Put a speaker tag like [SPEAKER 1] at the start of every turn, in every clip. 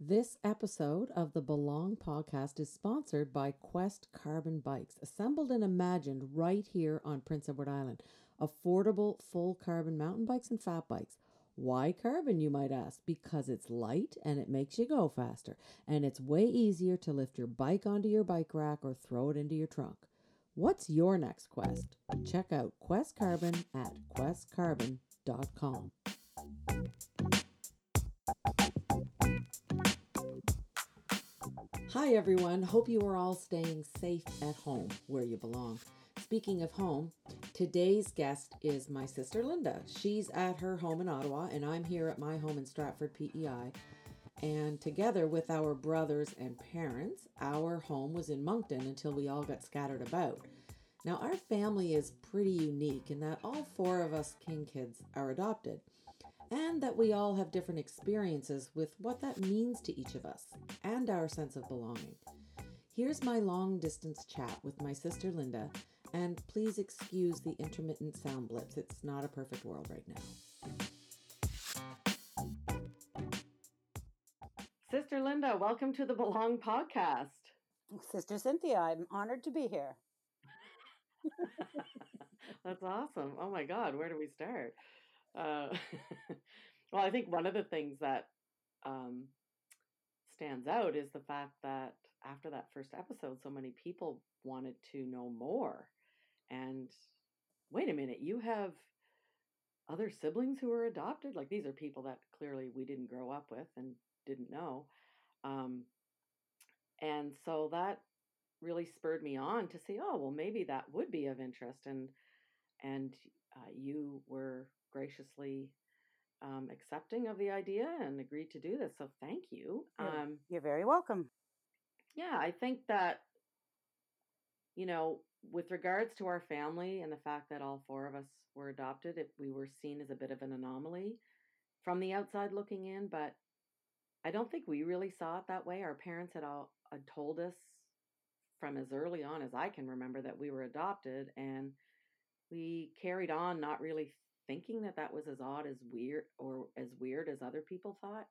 [SPEAKER 1] This episode of the Belong podcast is sponsored by Quest Carbon Bikes, assembled and imagined right here on Prince Edward Island. Affordable full carbon mountain bikes and fat bikes. Why carbon, you might ask? Because it's light and it makes you go faster, and it's way easier to lift your bike onto your bike rack or throw it into your trunk. What's your next quest? Check out Quest Carbon at questcarbon.com. Hi, everyone. Hope you are all staying safe at home where you belong. Speaking of home, today's guest is my sister Linda. She's at her home in Ottawa, and I'm here at my home in Stratford, PEI. And together with our brothers and parents, our home was in Moncton until we all got scattered about. Now, our family is pretty unique in that all four of us King kids are adopted and that we all have different experiences with what that means to each of us and our sense of belonging. Here's my long distance chat with my sister Linda, and please excuse the intermittent sound blips. It's not a perfect world right now. Sister Linda, welcome to the Belong podcast.
[SPEAKER 2] Sister Cynthia, I'm honored to be here.
[SPEAKER 1] That's awesome. Oh my God, where do we start? Uh, well, I think one of the things that um, stands out is the fact that after that first episode, so many people wanted to know more. And wait a minute, you have other siblings who are adopted? Like these are people that clearly we didn't grow up with and didn't know. Um, and so that really spurred me on to say, oh, well, maybe that would be of interest. And and uh, you were graciously um, accepting of the idea and agreed to do this. So thank you.
[SPEAKER 2] Um, You're very welcome.
[SPEAKER 1] Yeah, I think that, you know, with regards to our family and the fact that all four of us were adopted, it, we were seen as a bit of an anomaly from the outside looking in, but I don't think we really saw it that way. Our parents had all had told us from as early on as I can remember that we were adopted, and we carried on not really thinking that that was as odd as weird or as weird as other people thought?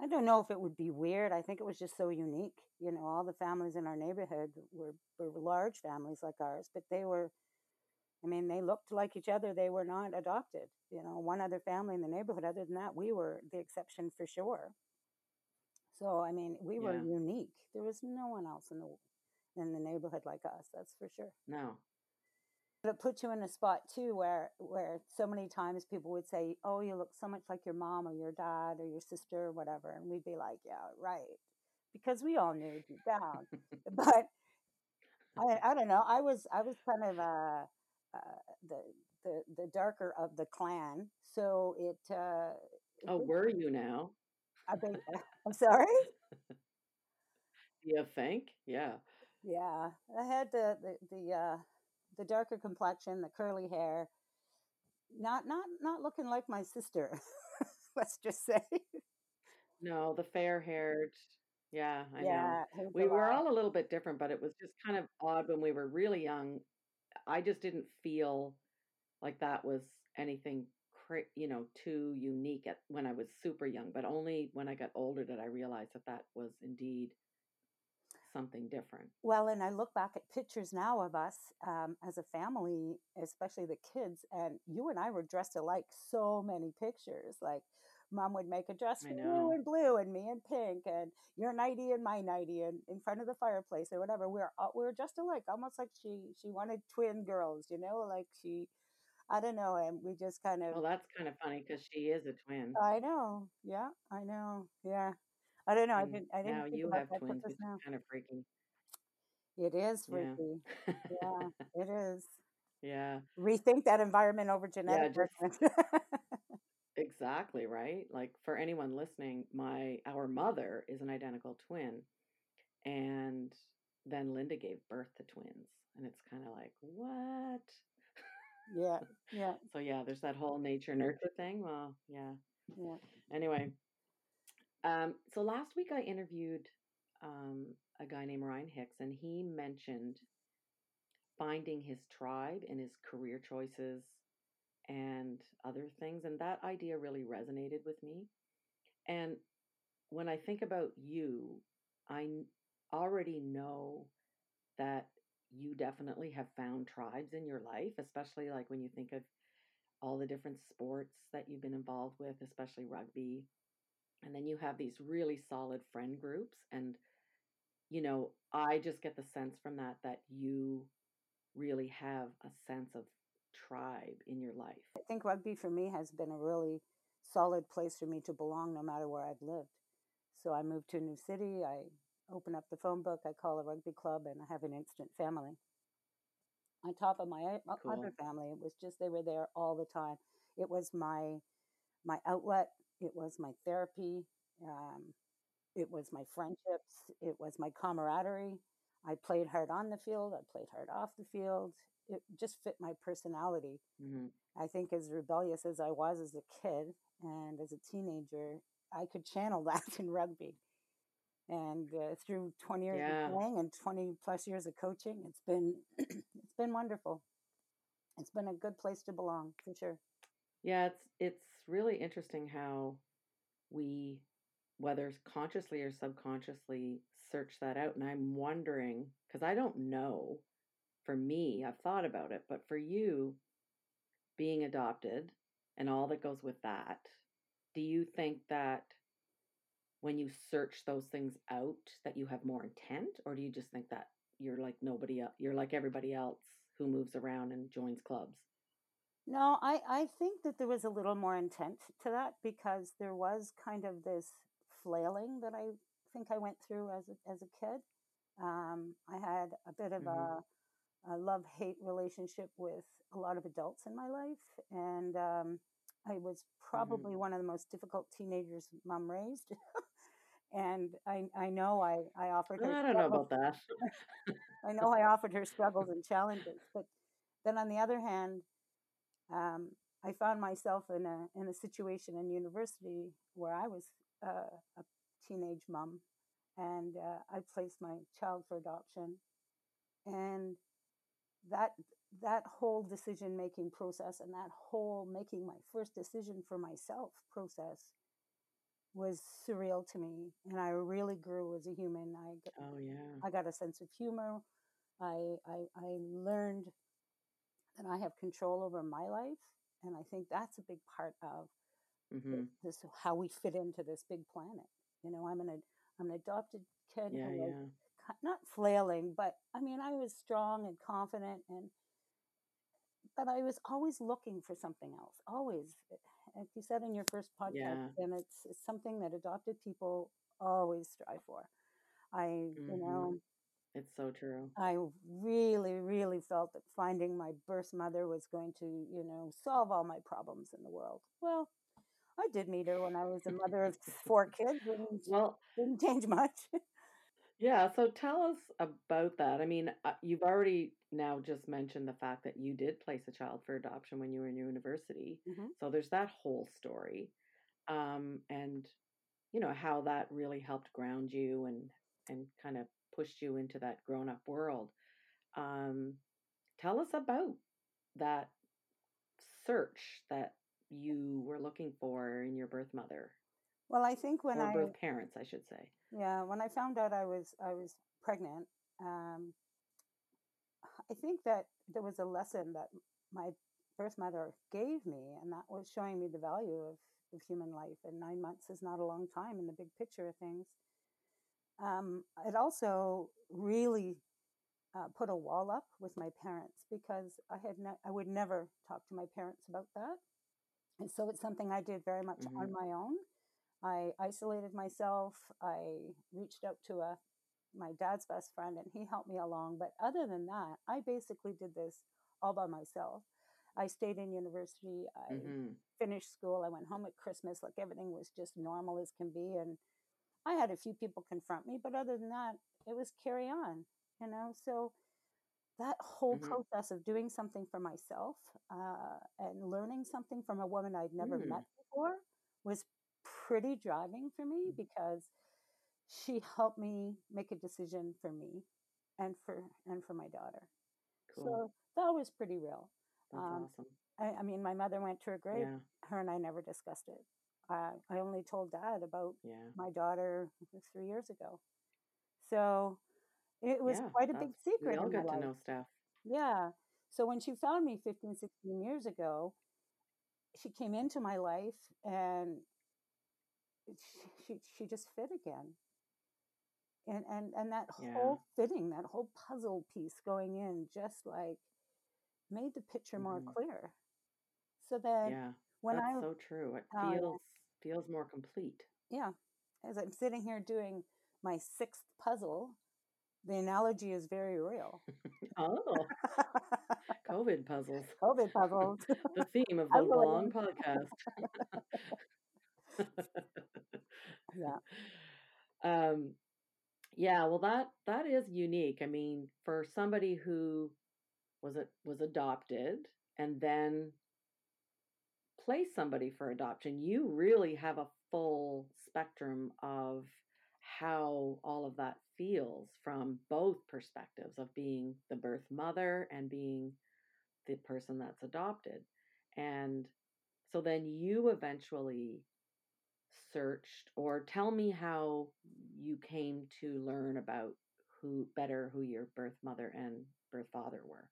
[SPEAKER 2] I don't know if it would be weird. I think it was just so unique. You know, all the families in our neighborhood were, were large families like ours, but they were, I mean, they looked like each other. They were not adopted. You know, one other family in the neighborhood. Other than that, we were the exception for sure. So, I mean, we were yeah. unique. There was no one else in the in the neighborhood like us. That's for sure.
[SPEAKER 1] No,
[SPEAKER 2] it puts you in a spot too where where so many times people would say oh you look so much like your mom or your dad or your sister or whatever and we'd be like yeah right because we all knew deep down. But I, I don't know i was i was kind of uh, uh, the the the darker of the clan so it uh
[SPEAKER 1] oh were you now?
[SPEAKER 2] I think i'm sorry?
[SPEAKER 1] You think yeah.
[SPEAKER 2] Yeah i had the the, the uh the darker complexion, the curly hair. Not not not looking like my sister. let's just say.
[SPEAKER 1] No, the fair haired. Yeah, I yeah, know. We were all a little bit different, but it was just kind of odd when we were really young. I just didn't feel like that was anything you know too unique at when I was super young, but only when I got older did I realize that that was indeed something different.
[SPEAKER 2] Well, and I look back at pictures now of us um, as a family, especially the kids, and you and I were dressed alike. So many pictures, like mom would make a dress for you in blue and me in pink and your nighty and my nighty and in front of the fireplace or whatever. We are we are dressed alike almost like she she wanted twin girls you know like she i don't know and we just kind of
[SPEAKER 1] well that's kind of funny because she is a twin.
[SPEAKER 2] I know. Yeah i know. Yeah I don't know. I didn't. I didn't.
[SPEAKER 1] Now you have twins, which is kind of freaky.
[SPEAKER 2] It is freaky. Yeah, yeah it is.
[SPEAKER 1] Yeah.
[SPEAKER 2] Rethink that environment over genetic. Yeah, just,
[SPEAKER 1] exactly right. Like for anyone listening, my our mother is an identical twin, and then Linda gave birth to twins, and it's kind of like what?
[SPEAKER 2] Yeah, yeah.
[SPEAKER 1] so yeah, there's that whole nature nurture thing. Well, yeah.
[SPEAKER 2] Yeah.
[SPEAKER 1] Anyway, um, so last week I interviewed um, a guy named Ryan Hicks, and he mentioned finding his tribe in his career choices and other things. And that idea really resonated with me. And when I think about you, I already know that you definitely have found tribes in your life, especially like when you think of all the different sports that you've been involved with, especially rugby. And then you have these really solid friend groups. And, you know, I just get the sense from that that you really have a sense of tribe in your life.
[SPEAKER 2] I think rugby for me has been a really solid place for me to belong no matter where I've lived. So I moved to a new city. I open up the phone book, I call a rugby club, and I have an instant family. On top of my
[SPEAKER 1] cool.
[SPEAKER 2] other family, it was just they were there all the time. It was my my outlet. It was my therapy. Um, it was my friendships. It was my camaraderie. I played hard on the field. I played hard off the field. It just fit my personality.
[SPEAKER 1] Mm-hmm.
[SPEAKER 2] I think, as rebellious as I was as a kid and as a teenager, I could channel that in rugby. And uh, through 20 years
[SPEAKER 1] yeah.
[SPEAKER 2] of playing and 20 plus years of coaching, it's been it's been wonderful. It's been a good place to belong for sure.
[SPEAKER 1] Yeah, it's it's really interesting how we, whether consciously or subconsciously, search that out. And I'm wondering because I don't know. For me, I've thought about it, but for you, being adopted and all that goes with that, do you think that when you search those things out that you have more intent or do you just think that you're like nobody else you're like everybody else who moves around and joins clubs
[SPEAKER 2] no i i think that there was a little more intent to that because there was kind of this flailing that i think i went through as a, as a kid um, i had a bit of mm-hmm. a, a love hate relationship with a lot of adults in my life and um, I was
[SPEAKER 1] Mm-hmm.
[SPEAKER 2] probably mm-hmm. one of the most difficult teenagers mom raised. and I, I know I, I offered her.
[SPEAKER 1] I don't know about that.
[SPEAKER 2] I know I offered her struggles and challenges, but then on the other hand, um, I found myself in a in a situation in university where I was uh, a teenage mom, and uh, I placed my child for adoption, and that that whole decision making process and that whole making my first decision for myself process was surreal to me and i really grew as a human. I got,
[SPEAKER 1] oh yeah.
[SPEAKER 2] I got a sense of humor. I, I i learned that i have control over my life and i think that's a big part of
[SPEAKER 1] mm-hmm.
[SPEAKER 2] this how we fit into this big planet you know i'm an i'm an adopted kid
[SPEAKER 1] yeah,
[SPEAKER 2] who
[SPEAKER 1] yeah.
[SPEAKER 2] was not flailing but i mean i was strong and confident and but I was always looking for something else. Always, like you said in your first podcast,
[SPEAKER 1] yeah.
[SPEAKER 2] and it's, it's, something that adopted people always strive for. I,
[SPEAKER 1] mm-hmm.
[SPEAKER 2] you know,
[SPEAKER 1] it's so true.
[SPEAKER 2] I really, really felt that finding my birth mother was going to, you know, solve all my problems in the world. Well, I did meet her when I was a mother of four kids, and
[SPEAKER 1] well,
[SPEAKER 2] didn't change much.
[SPEAKER 1] Yeah, so tell us about that. I mean, uh, you've already now just mentioned the fact that you did place a child for adoption when you were in university.
[SPEAKER 2] Mhm.
[SPEAKER 1] So there's that whole story. Um, and you know, how that really helped ground you and and kind of pushed you into that grown-up world. Um, tell us about that search that you were looking for in your birth mother
[SPEAKER 2] Well, I think when
[SPEAKER 1] or
[SPEAKER 2] I
[SPEAKER 1] birth parents, I should say.
[SPEAKER 2] Yeah, when I found out I was I was pregnant, um, I think that there was a lesson that my birth mother gave me, and that was showing me the value of, of human life. And nine months is not a long time in the big picture of things. Um, it also really uh, put a wall up with my parents because I had ne- I would never talk to my parents about that, and so it's something I did very much
[SPEAKER 1] Mhm.
[SPEAKER 2] on my own. I isolated myself. I reached out to a my dad's best friend and he helped me along. But other than that, I basically did this all by myself. I stayed in university. I
[SPEAKER 1] hmm
[SPEAKER 2] finished school. I went home at Christmas. Like everything was just normal as can be. And I had a few people confront me, but other than that, it was carry on, you know? So that whole
[SPEAKER 1] hmm
[SPEAKER 2] process of doing something for myself uh, and learning something from a woman I'd never
[SPEAKER 1] Mm.
[SPEAKER 2] met before was pretty driving for me
[SPEAKER 1] Mm.
[SPEAKER 2] because she helped me make a decision for me and for and for my daughter.
[SPEAKER 1] Cool.
[SPEAKER 2] So that was pretty real.
[SPEAKER 1] That's
[SPEAKER 2] Um,
[SPEAKER 1] awesome.
[SPEAKER 2] I, I mean, my mother went to her grave.
[SPEAKER 1] Yeah.
[SPEAKER 2] Her and I never discussed it. Uh, I only told dad about
[SPEAKER 1] Yeah.
[SPEAKER 2] my daughter three years ago. So it was
[SPEAKER 1] Yeah.
[SPEAKER 2] quite a big
[SPEAKER 1] That's we
[SPEAKER 2] secret
[SPEAKER 1] all get to know stuff.
[SPEAKER 2] Yeah. So when she found me 15, 16 years ago, she came into my life and she, she, she just fit again. And, and, and that
[SPEAKER 1] Yeah.
[SPEAKER 2] whole fitting, that whole puzzle piece going in just like made the picture more
[SPEAKER 1] Mhm.
[SPEAKER 2] clear. So that
[SPEAKER 1] Yeah.
[SPEAKER 2] when
[SPEAKER 1] That's
[SPEAKER 2] I,
[SPEAKER 1] so true. It
[SPEAKER 2] feels yeah,
[SPEAKER 1] feels more complete.
[SPEAKER 2] yeah, as I'm sitting here doing my sixth puzzle, the analogy is very real.
[SPEAKER 1] Oh, COVID puzzles.
[SPEAKER 2] COVID puzzles.
[SPEAKER 1] The theme of the long podcast.
[SPEAKER 2] Yeah.
[SPEAKER 1] um yeah, well that that is unique. I mean, for somebody who was it was adopted and then place somebody for adoption, you really have a full spectrum of how all of that feels from both perspectives of being the birth mother and being the person that's adopted. And so then you eventually searched or tell me how you came to learn about who better who your birth mother and birth father were.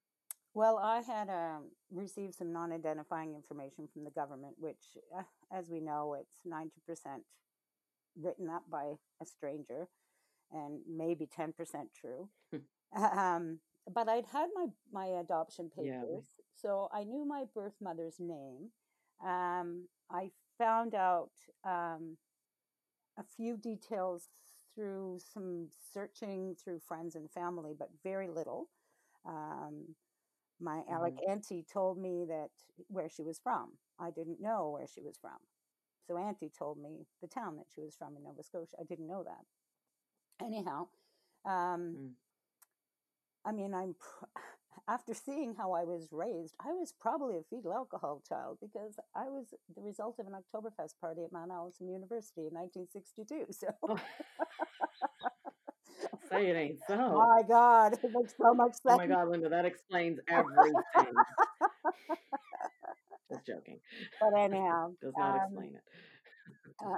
[SPEAKER 2] Well, I had um, received some non identifying information from the government, which, uh, as we know, it's 90% written up by a stranger and maybe 10% true. um, but I'd had my, my adoption
[SPEAKER 1] Yeah.
[SPEAKER 2] papers, so I knew my birth mother's name. Um, I found out um, a few details through some searching through friends and family, but very little. Um, my Alec
[SPEAKER 1] hmm
[SPEAKER 2] auntie told me that where she was from. I didn't know where she was from. So auntie told me the town that she was from in Nova Scotia. I didn't know that. Anyhow, um,
[SPEAKER 1] Mm.
[SPEAKER 2] I mean, I'm pr- after seeing how I was raised, I was probably a fetal alcohol child because I was the result of an Oktoberfest party at Mount Allison University in 1962. So,
[SPEAKER 1] Oh, say it ain't so.
[SPEAKER 2] my God, it makes so much sense.
[SPEAKER 1] Oh my. God, Linda, that explains everything. Just joking.
[SPEAKER 2] but anyhow,
[SPEAKER 1] Does not
[SPEAKER 2] um,
[SPEAKER 1] explain it.
[SPEAKER 2] uh,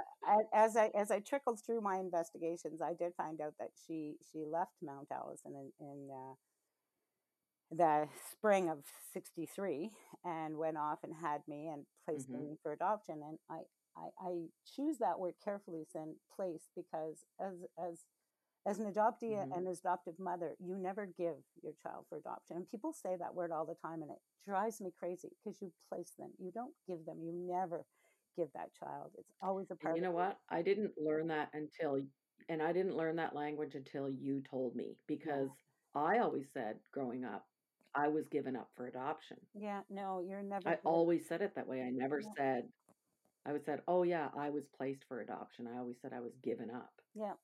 [SPEAKER 2] as I as I trickled through my investigations, I did find out that she she left Mount Allison in, in uh, the spring of '63 and went off and had me and placed
[SPEAKER 1] hmm
[SPEAKER 2] me for adoption. And I, I I choose that word carefully, then place, because as as as an adoptee
[SPEAKER 1] hmm
[SPEAKER 2] and as adoptive mother, you never give your child for adoption. And people say that word all the time, and it drives me crazy because you place them. You don't give them. You never give that child. It's always a
[SPEAKER 1] And
[SPEAKER 2] part
[SPEAKER 1] you know what? I didn't learn that until, and I didn't learn that language until you told me
[SPEAKER 2] Yeah.
[SPEAKER 1] because I always said growing up, I was given up for adoption.
[SPEAKER 2] Yeah. No, you're never
[SPEAKER 1] I
[SPEAKER 2] good.
[SPEAKER 1] always said it that way. I never
[SPEAKER 2] Yeah.
[SPEAKER 1] said, I would said, oh yeah, I was placed for adoption. I always said I was given up.
[SPEAKER 2] Yeah.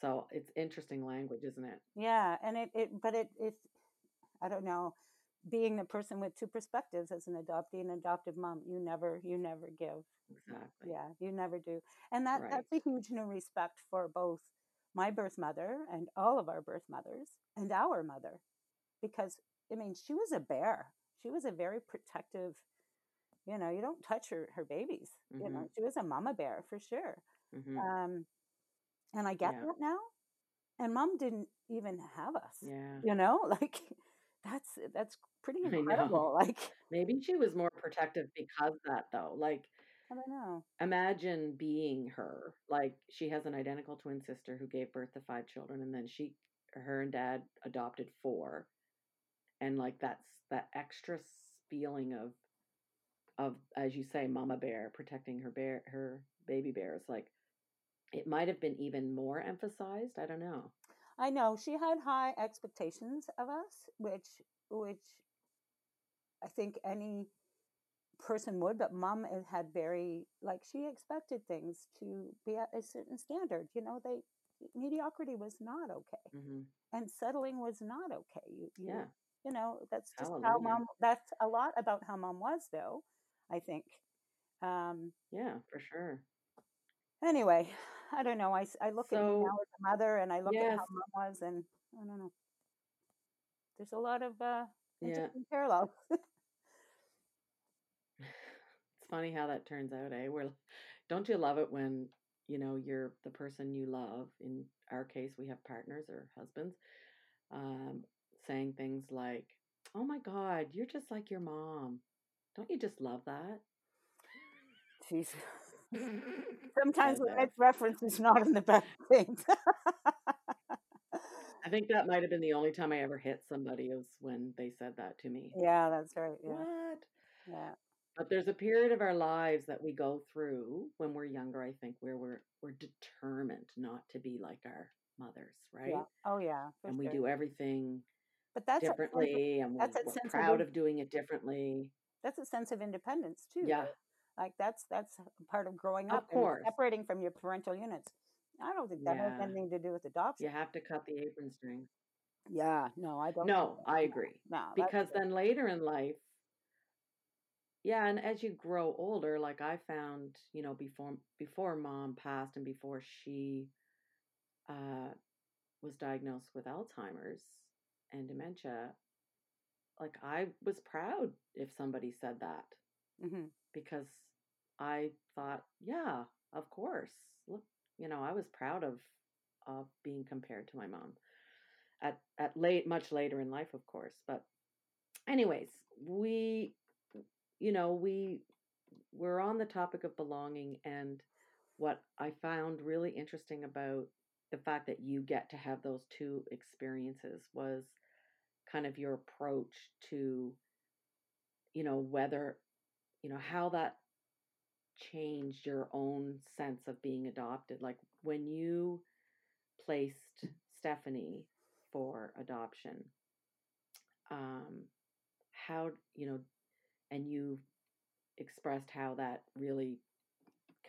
[SPEAKER 1] So it's interesting language, isn't it?
[SPEAKER 2] Yeah. And it, it but it, it, I don't know, being the person with two perspectives as an adoptee and adoptive mom, you never, you never give.
[SPEAKER 1] Exactly.
[SPEAKER 2] Yeah. You never do. And that,
[SPEAKER 1] Right.
[SPEAKER 2] that's a huge new respect for both my birth mother and all of our birth mothers and our mother. Because, I mean, she was a bear. She was a very protective, you know, you don't touch her, her babies. You
[SPEAKER 1] hmm
[SPEAKER 2] know, she was a mama bear for sure.
[SPEAKER 1] hmm
[SPEAKER 2] Um, and I get
[SPEAKER 1] Yeah.
[SPEAKER 2] that now. And mom didn't even have us.
[SPEAKER 1] Yeah.
[SPEAKER 2] You know, like that's that's pretty incredible. Like
[SPEAKER 1] Maybe she was more protective because of that though. Like
[SPEAKER 2] I don't know.
[SPEAKER 1] imagine being her. Like she has an identical twin sister who gave birth to five children and then she her and dad adopted four. And like that's that extra feeling of of as you say mama bear protecting her bear her baby bears like it might have been even more emphasized. I don't know.
[SPEAKER 2] I know she had high expectations of us, which which I think any person would, but mom had- had very like she expected things to be at a certain standard. You know, they mediocrity was not okay,
[SPEAKER 1] hmm
[SPEAKER 2] and settling was not okay. You you
[SPEAKER 1] Yeah.
[SPEAKER 2] you know that's just how mom. That's a lot about how mom was, though. I think. Um,
[SPEAKER 1] Yeah, for sure.
[SPEAKER 2] anyway, I don't know. I, I look at me now as a mother, and I look at how mom was, and I don't know. There's a lot of uh,
[SPEAKER 1] yeah.
[SPEAKER 2] interesting parallels.
[SPEAKER 1] It's funny how that turns out, eh? We're don't you love it when you know you're the person you love in our case we have partners or husbands um, saying things like oh my god you're just like your mom don't you just love that
[SPEAKER 2] Jeez. Sometimes when uh it's reference is not in the best things.
[SPEAKER 1] I think that might have been the only time I ever hit somebody was when they said that to me.
[SPEAKER 2] yeah, that's right. Yeah.
[SPEAKER 1] What?
[SPEAKER 2] Yeah.
[SPEAKER 1] But there's a period of our lives that we go through when we're younger, I think, where we're we're determined not to be like our mothers, right?
[SPEAKER 2] Yeah. Oh yeah.
[SPEAKER 1] And we do everything
[SPEAKER 2] But that's a of,
[SPEAKER 1] differently and we,
[SPEAKER 2] that's a
[SPEAKER 1] we're
[SPEAKER 2] sense of
[SPEAKER 1] proud
[SPEAKER 2] in-
[SPEAKER 1] of doing it differently.
[SPEAKER 2] that's a sense of independence too.
[SPEAKER 1] Yeah.
[SPEAKER 2] right? Like that's that's part of growing
[SPEAKER 1] Of
[SPEAKER 2] up and
[SPEAKER 1] course.
[SPEAKER 2] separating from your parental units. I don't think that has anything to do with adoption.
[SPEAKER 1] You have to cut the apron strings.
[SPEAKER 2] Yeah. No, I don't.
[SPEAKER 1] No. I agree.
[SPEAKER 2] No.
[SPEAKER 1] Because then later in life, yeah, and as you grow older, like I found, you know, before before mom passed and before she uh was diagnosed with Alzheimer's and dementia, like I was proud if somebody said that
[SPEAKER 2] Mhm.
[SPEAKER 1] because I thought, yeah, of course. Look, you know, I was proud of of being compared to my mom at at late much later in life, of course. But anyways, we you know, we we're on the topic of belonging and what I found really interesting about the fact that you get to have those two experiences was kind of your approach to you know whether you know how that changed your own sense of being adopted like when you placed Stephanie for adoption um how you know and you expressed how that really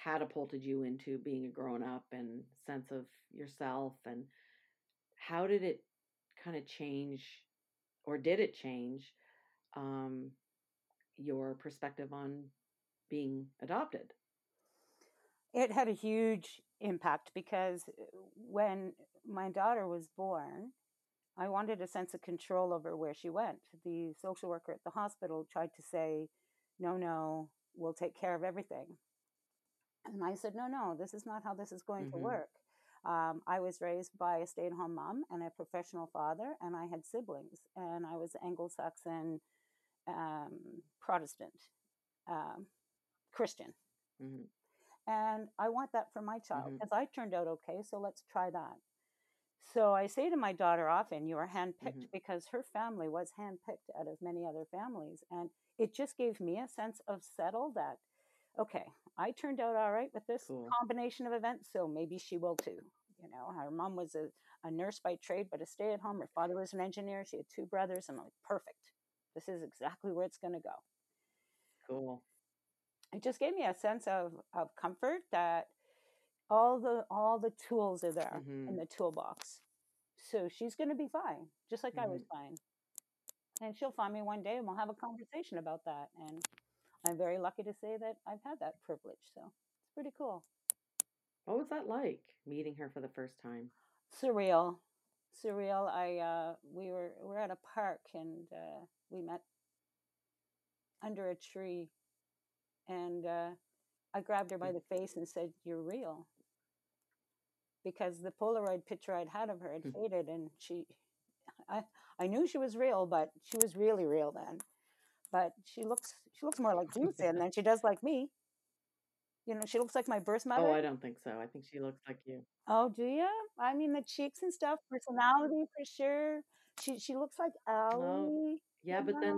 [SPEAKER 1] catapulted you into being a grown up and sense of yourself and how did it kind of change or did it change um your perspective on being adopted
[SPEAKER 2] It had a huge impact because uh, when my daughter was born, I wanted a sense of control over where she went. The social worker at the hospital tried to say, no, no, we'll take care of everything. And I said, no, no, this is not how this is going to
[SPEAKER 1] Mhm.
[SPEAKER 2] work. Um, I was raised by a stay at home mom and a professional father, and I had siblings, and I was Anglo Saxon um, Protestant um, Christian.
[SPEAKER 1] hmm
[SPEAKER 2] And I want that for my child because I turned out okay. So let's try that. So I say to my daughter often, You are handpicked
[SPEAKER 1] Mhm.
[SPEAKER 2] because her family was handpicked out of many other families. And it just gave me a sense of settle that, okay, I turned out all right with this
[SPEAKER 1] Cool.
[SPEAKER 2] combination of events. So maybe she will too. You know, her mom was a, a nurse by trade, but a stay at home. Her father was an engineer. She had two brothers. I'm like, perfect. This is exactly where it's going to go
[SPEAKER 1] cool
[SPEAKER 2] it just gave me a sense of, of comfort that all the all the tools are there in
[SPEAKER 1] Mhm.
[SPEAKER 2] the toolbox. So she's going to be fine just like i was
[SPEAKER 1] Mm-hmm.
[SPEAKER 2] fine. And she'll find me one day and we'll have a conversation about that and i'm very lucky to say that i've had that privilege so it's pretty cool.
[SPEAKER 1] What was that like meeting her for the first time?
[SPEAKER 2] Surreal. Surreal i uh we were we we're at a park and uh we met under a tree and uh i grabbed her by the face and said you're real because the polaroid picture i'd had of her had
[SPEAKER 1] Hmm.
[SPEAKER 2] faded and she i i knew she was real but she was really real then but she looks she looks more like Juicin than she does like me you know she looks like my birth mother
[SPEAKER 1] oh i don't think so i think she looks like you
[SPEAKER 2] Oh, do you? I mean, the cheeks and stuff, personality for sure. She she looks like Allie.
[SPEAKER 1] yeah but
[SPEAKER 2] know?
[SPEAKER 1] then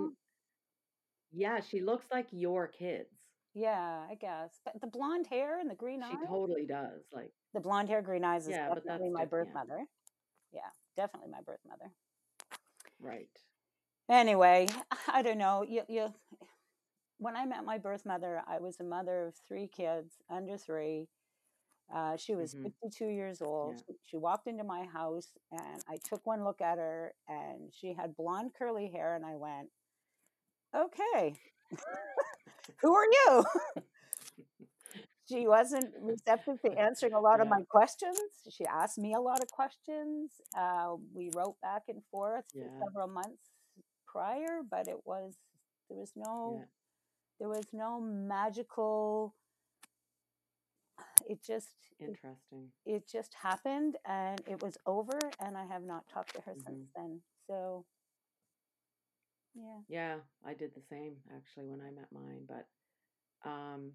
[SPEAKER 1] yeah she looks like your kids
[SPEAKER 2] yeah, I guess. But the blonde hair and the green
[SPEAKER 1] she
[SPEAKER 2] eyes.
[SPEAKER 1] She totally does like
[SPEAKER 2] The blonde hair, green eyes is
[SPEAKER 1] Yeah,
[SPEAKER 2] definitely my birth
[SPEAKER 1] yeah.
[SPEAKER 2] mother. Yeah, definitely my birth mother.
[SPEAKER 1] right
[SPEAKER 2] Anyway, I don't know. You you. When I met my birth mother, I was a mother of three kids under three. Uh, she was
[SPEAKER 1] Mhm.
[SPEAKER 2] 52 years old.
[SPEAKER 1] Yeah.
[SPEAKER 2] She walked into my house, and I took one look at her, and she had blonde curly hair, and I went, "Okay, who are you?" she wasn't receptive to answering a lot of my questions. She asked me a lot of questions. Uh, we wrote back and forth for several months prior, but it was there was no
[SPEAKER 1] Yeah.
[SPEAKER 2] there was no magical it just
[SPEAKER 1] Interesting.
[SPEAKER 2] it just happened and it was over and I have not talked to her
[SPEAKER 1] hmm
[SPEAKER 2] since then. So yeah.
[SPEAKER 1] Yeah, I did the same actually when I met mine, but um,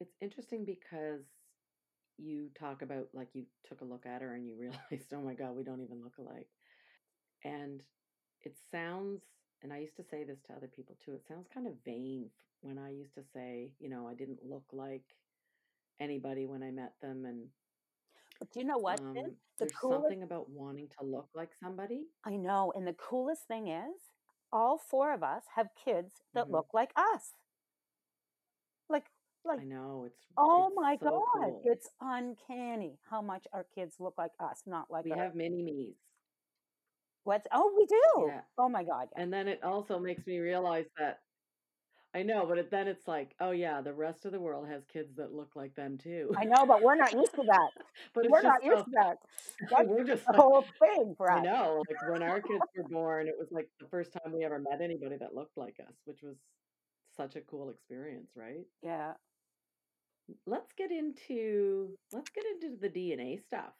[SPEAKER 1] it's interesting because you talk about like you took a look at her and you realized, oh my God, we don't even look alike. And it sounds, and I used to say this to other people too, it sounds kind of vain when I used to say, you know, I didn't look like anybody when I met them. And
[SPEAKER 2] But do you know what,
[SPEAKER 1] um,
[SPEAKER 2] The
[SPEAKER 1] there's
[SPEAKER 2] coolest
[SPEAKER 1] something about wanting to look like somebody.
[SPEAKER 2] I know, and the coolest thing is all four of us have kids that
[SPEAKER 1] hmm
[SPEAKER 2] look like us. Like like
[SPEAKER 1] I know it's
[SPEAKER 2] oh
[SPEAKER 1] it's
[SPEAKER 2] my
[SPEAKER 1] so
[SPEAKER 2] God,
[SPEAKER 1] cool.
[SPEAKER 2] it's uncanny how much our kids look like us, not like
[SPEAKER 1] We
[SPEAKER 2] our
[SPEAKER 1] have mini me's.
[SPEAKER 2] what's oh we do.
[SPEAKER 1] Yeah.
[SPEAKER 2] Oh my God, yeah.
[SPEAKER 1] And then it also makes me realize that I know, but it, then it's like, oh yeah, the rest of the world has kids that look like them too.
[SPEAKER 2] I know, but we're not used to that.
[SPEAKER 1] but
[SPEAKER 2] We're not used
[SPEAKER 1] so
[SPEAKER 2] to that. That's
[SPEAKER 1] we're just
[SPEAKER 2] the
[SPEAKER 1] like,
[SPEAKER 2] whole thing for us.
[SPEAKER 1] I know, like when our kids were born, it was like the first time we ever met anybody that looked like us, which was such a cool experience, right?
[SPEAKER 2] Yeah.
[SPEAKER 1] Let's get into let's get into the DNA stuff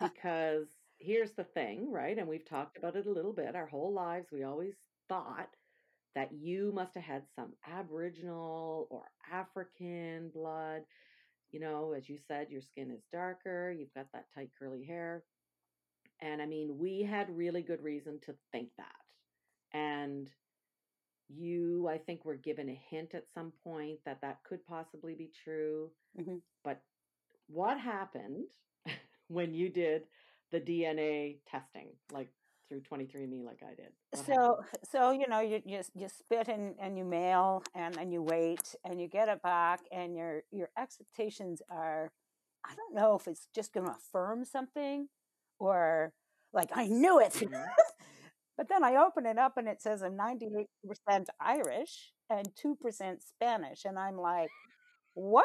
[SPEAKER 1] because here's the thing, right? And we've talked about it a little bit. Our whole lives, we always thought that you must have had some Aboriginal or African blood. You know, as you said, your skin is darker, you've got that tight curly hair. And I mean, we had really good reason to think that. And you, I think, were given a hint at some point that that could possibly be true.
[SPEAKER 2] hmm
[SPEAKER 1] But what happened when you did the DNA testing, like through 23andMe, like I did? What
[SPEAKER 2] So
[SPEAKER 1] happened?
[SPEAKER 2] so you know you you, you spit and, and you mail and then you wait and you get it back and your your expectations are I don't know if it's just going to affirm something or like I knew it.
[SPEAKER 1] hmm
[SPEAKER 2] but then I open it up and it says I'm 98% Irish and 2% Spanish and I'm like, "What?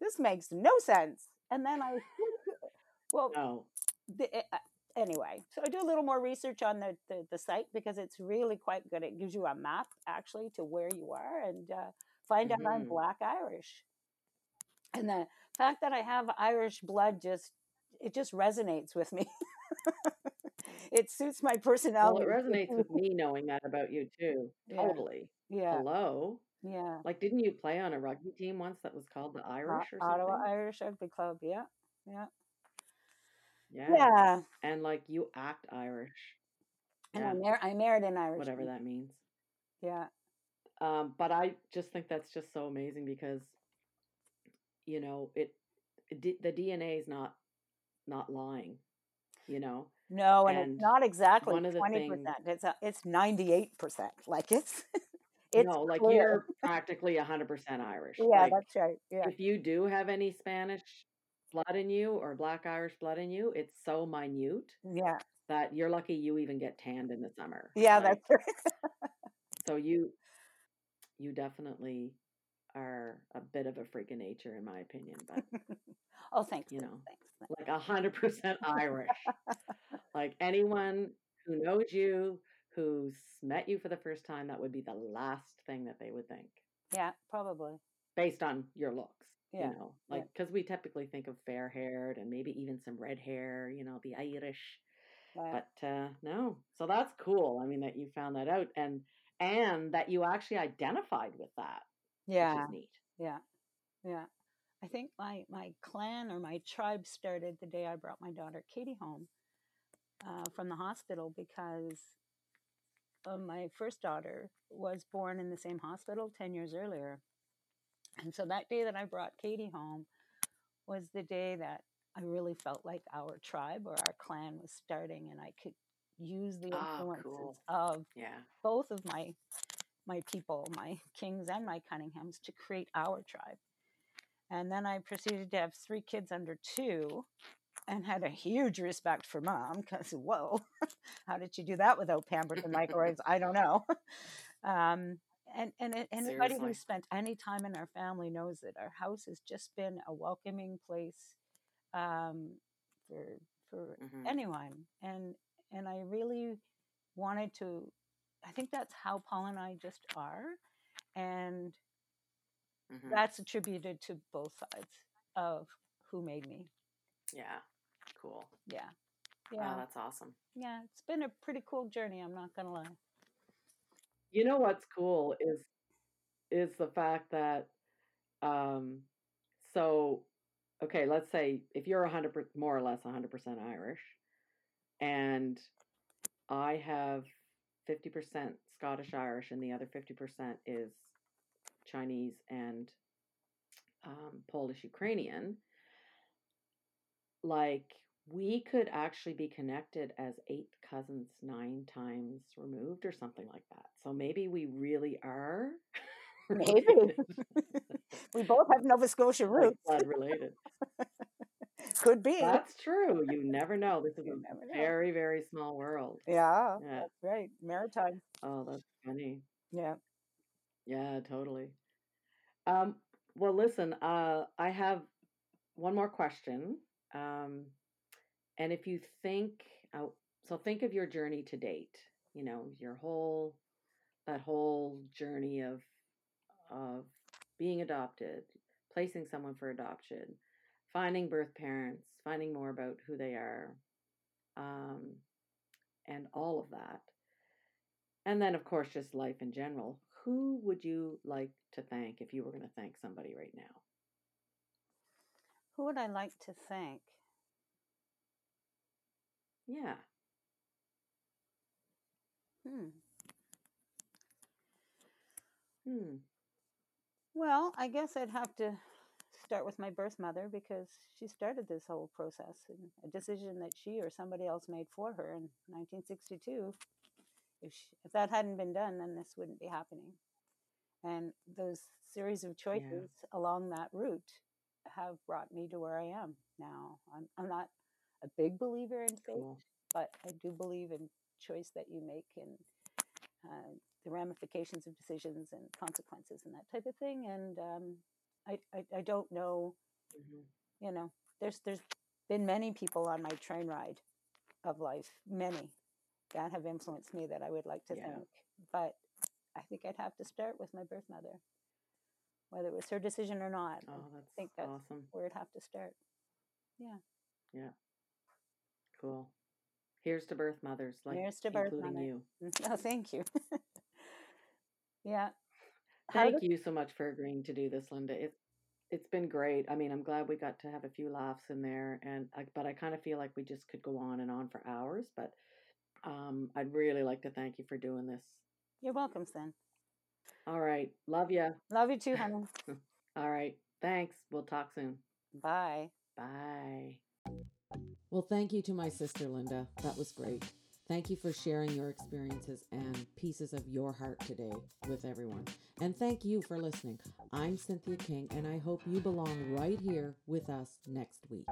[SPEAKER 2] This makes no sense." And then I well
[SPEAKER 1] No.
[SPEAKER 2] the, eh, uh, anyway, so I do a little more research on the, the, the site because it's really quite good. It gives you a map actually to where you are and uh, find out I'm
[SPEAKER 1] hmm
[SPEAKER 2] Black Irish. And the fact that I have Irish blood just it just resonates with me. it suits my personality.
[SPEAKER 1] Well, it resonates with me knowing that about you too.
[SPEAKER 2] yeah,
[SPEAKER 1] Totally.
[SPEAKER 2] yeah,
[SPEAKER 1] Hello.
[SPEAKER 2] yeah.
[SPEAKER 1] Like, didn't you play on a rugby team once that was called the Irish or
[SPEAKER 2] Ottawa
[SPEAKER 1] something?
[SPEAKER 2] Irish Rugby Club. Yeah, yeah,
[SPEAKER 1] Yeah.
[SPEAKER 2] yeah.
[SPEAKER 1] And like you act Irish.
[SPEAKER 2] And I
[SPEAKER 1] Yeah.
[SPEAKER 2] mar- I married an
[SPEAKER 1] Irish.
[SPEAKER 2] Whatever
[SPEAKER 1] that means.
[SPEAKER 2] Yeah,
[SPEAKER 1] Um, but I just think that's just so amazing because, you know, it, d- the DNA is not not lying, you know.
[SPEAKER 2] No, and it's not exactly
[SPEAKER 1] one of the
[SPEAKER 2] twenty
[SPEAKER 1] things,
[SPEAKER 2] percent. It's a, it's ninety eight percent. Like it's it's
[SPEAKER 1] no, like
[SPEAKER 2] clear.
[SPEAKER 1] you're practically 100% Irish.
[SPEAKER 2] Yeah,
[SPEAKER 1] Like
[SPEAKER 2] that's right. Yeah,
[SPEAKER 1] if you do have any Spanish blood in you or Black Irish blood in you, it's so minute
[SPEAKER 2] yeah,
[SPEAKER 1] that you're lucky you even get tanned in the summer.
[SPEAKER 2] yeah.
[SPEAKER 1] Like,
[SPEAKER 2] That's right.
[SPEAKER 1] so you you definitely are a bit of a freak of nature, in my opinion. But
[SPEAKER 2] oh, thanks,
[SPEAKER 1] you know,
[SPEAKER 2] thanks. thanks.
[SPEAKER 1] like a hundred percent Irish. Like anyone who knows you, who's met you for the first time, that would be the last thing that they would think,
[SPEAKER 2] Yeah, probably.
[SPEAKER 1] based on your looks. You
[SPEAKER 2] Yeah,
[SPEAKER 1] know, like because we typically think of fair haired and maybe even some red hair. You know, the Irish.
[SPEAKER 2] yeah.
[SPEAKER 1] But uh, no, so that's cool. I mean, that you found that out and and that you actually identified with that, which
[SPEAKER 2] Yeah,
[SPEAKER 1] is neat.
[SPEAKER 2] yeah, yeah. I think my my clan or my tribe started the day I brought my daughter Katie home uh, from the hospital because uh, my first daughter was born in the same hospital ten years earlier, and so that day that I brought Katie home was the day that I really felt like our tribe or our clan was starting, and I could use the
[SPEAKER 1] Ah,
[SPEAKER 2] influences
[SPEAKER 1] cool.
[SPEAKER 2] of
[SPEAKER 1] Yeah.
[SPEAKER 2] both of my my people, my Kings and my Cunninghams, to create our tribe. And then I proceeded to have three kids under two, and had a huge respect for mom because whoa, how did she do that without pampers and microwaves? I don't know. Um, and and a- anybody who spent any time in our family knows that our house has just been a welcoming place um, for for
[SPEAKER 1] hmm
[SPEAKER 2] anyone. And and I really wanted to. I think that's how Paul and I just are, and
[SPEAKER 1] hmm
[SPEAKER 2] that's attributed to both sides of who made me.
[SPEAKER 1] Yeah. Cool.
[SPEAKER 2] Yeah.
[SPEAKER 1] Wow,
[SPEAKER 2] Yeah.
[SPEAKER 1] that's awesome.
[SPEAKER 2] Yeah. It's been a pretty cool journey, I'm not gonna lie.
[SPEAKER 1] You know what's cool is is the fact that um so okay, let's say if you're a hundred more or less hundred percent Irish, and I have fifty percent Scottish Irish, and the other fifty percent is Chinese and um, Polish Ukrainian. Like we could actually be connected as eighth cousins nine times removed or something like that. So maybe we really are
[SPEAKER 2] Maybe. we both have Nova Scotia roots.
[SPEAKER 1] blood related.
[SPEAKER 2] Could be.
[SPEAKER 1] That's true. You never know. This is
[SPEAKER 2] You
[SPEAKER 1] a very, very small world.
[SPEAKER 2] Yeah,
[SPEAKER 1] Yeah.
[SPEAKER 2] that's right. Maritime.
[SPEAKER 1] Oh, that's funny.
[SPEAKER 2] Yeah.
[SPEAKER 1] Yeah, totally. Um, well, listen, uh, I have one more question. Um, and if you think, uh, so think of your journey to date, you know, your whole, that whole journey of, of being adopted, placing someone for adoption, finding birth parents, finding more about who they are, um, and all of that. And then, of course, just life in general. Who would you like to thank if you were going to thank somebody right now?
[SPEAKER 2] Who would I like to thank?
[SPEAKER 1] Yeah.
[SPEAKER 2] Hmm.
[SPEAKER 1] Hmm.
[SPEAKER 2] Well, I guess I'd have to start with my birth mother because she started this whole process and a decision that she or somebody else made for her in 1962. If, she, if that hadn't been done, then this wouldn't be happening. And those series of choices along that route have brought me to where I am now. I'm, I'm not a big believer in fate,
[SPEAKER 1] Cool.
[SPEAKER 2] but I do believe in choice that you make and uh, the ramifications of decisions and consequences and that type of thing. And um, I, I, I don't know,
[SPEAKER 1] Mhm.
[SPEAKER 2] you know, there's there's been many people on my train ride of life, many that have influenced me that I would like to
[SPEAKER 1] Yeah.
[SPEAKER 2] thank. But I think I'd have to start with my birth mother, whether it was her decision or not. I
[SPEAKER 1] Oh, that's
[SPEAKER 2] think that's
[SPEAKER 1] awesome.
[SPEAKER 2] where it'd have to start.
[SPEAKER 1] Cool. Here's to birth mothers, like
[SPEAKER 2] Here's to birth
[SPEAKER 1] including
[SPEAKER 2] mother.
[SPEAKER 1] you.
[SPEAKER 2] No, thank you. yeah.
[SPEAKER 1] Thank
[SPEAKER 2] did-
[SPEAKER 1] you so much for agreeing to do this, Linda. It's it's been great. I mean, I'm glad we got to have a few laughs in there, and I, but I kind of feel like we just could go on and on for hours. But um, I'd really like to thank you for doing this.
[SPEAKER 2] You're welcome, Sen.
[SPEAKER 1] All right, love you.
[SPEAKER 2] Love you too, honey.
[SPEAKER 1] All right, thanks. We'll talk soon.
[SPEAKER 2] Bye.
[SPEAKER 1] Bye.
[SPEAKER 3] Well, thank you to my sister Linda. That was great. Thank you for sharing your experiences and pieces of your heart today with everyone. And thank you for listening. I'm Cynthia King, and I hope you belong right here with us next week.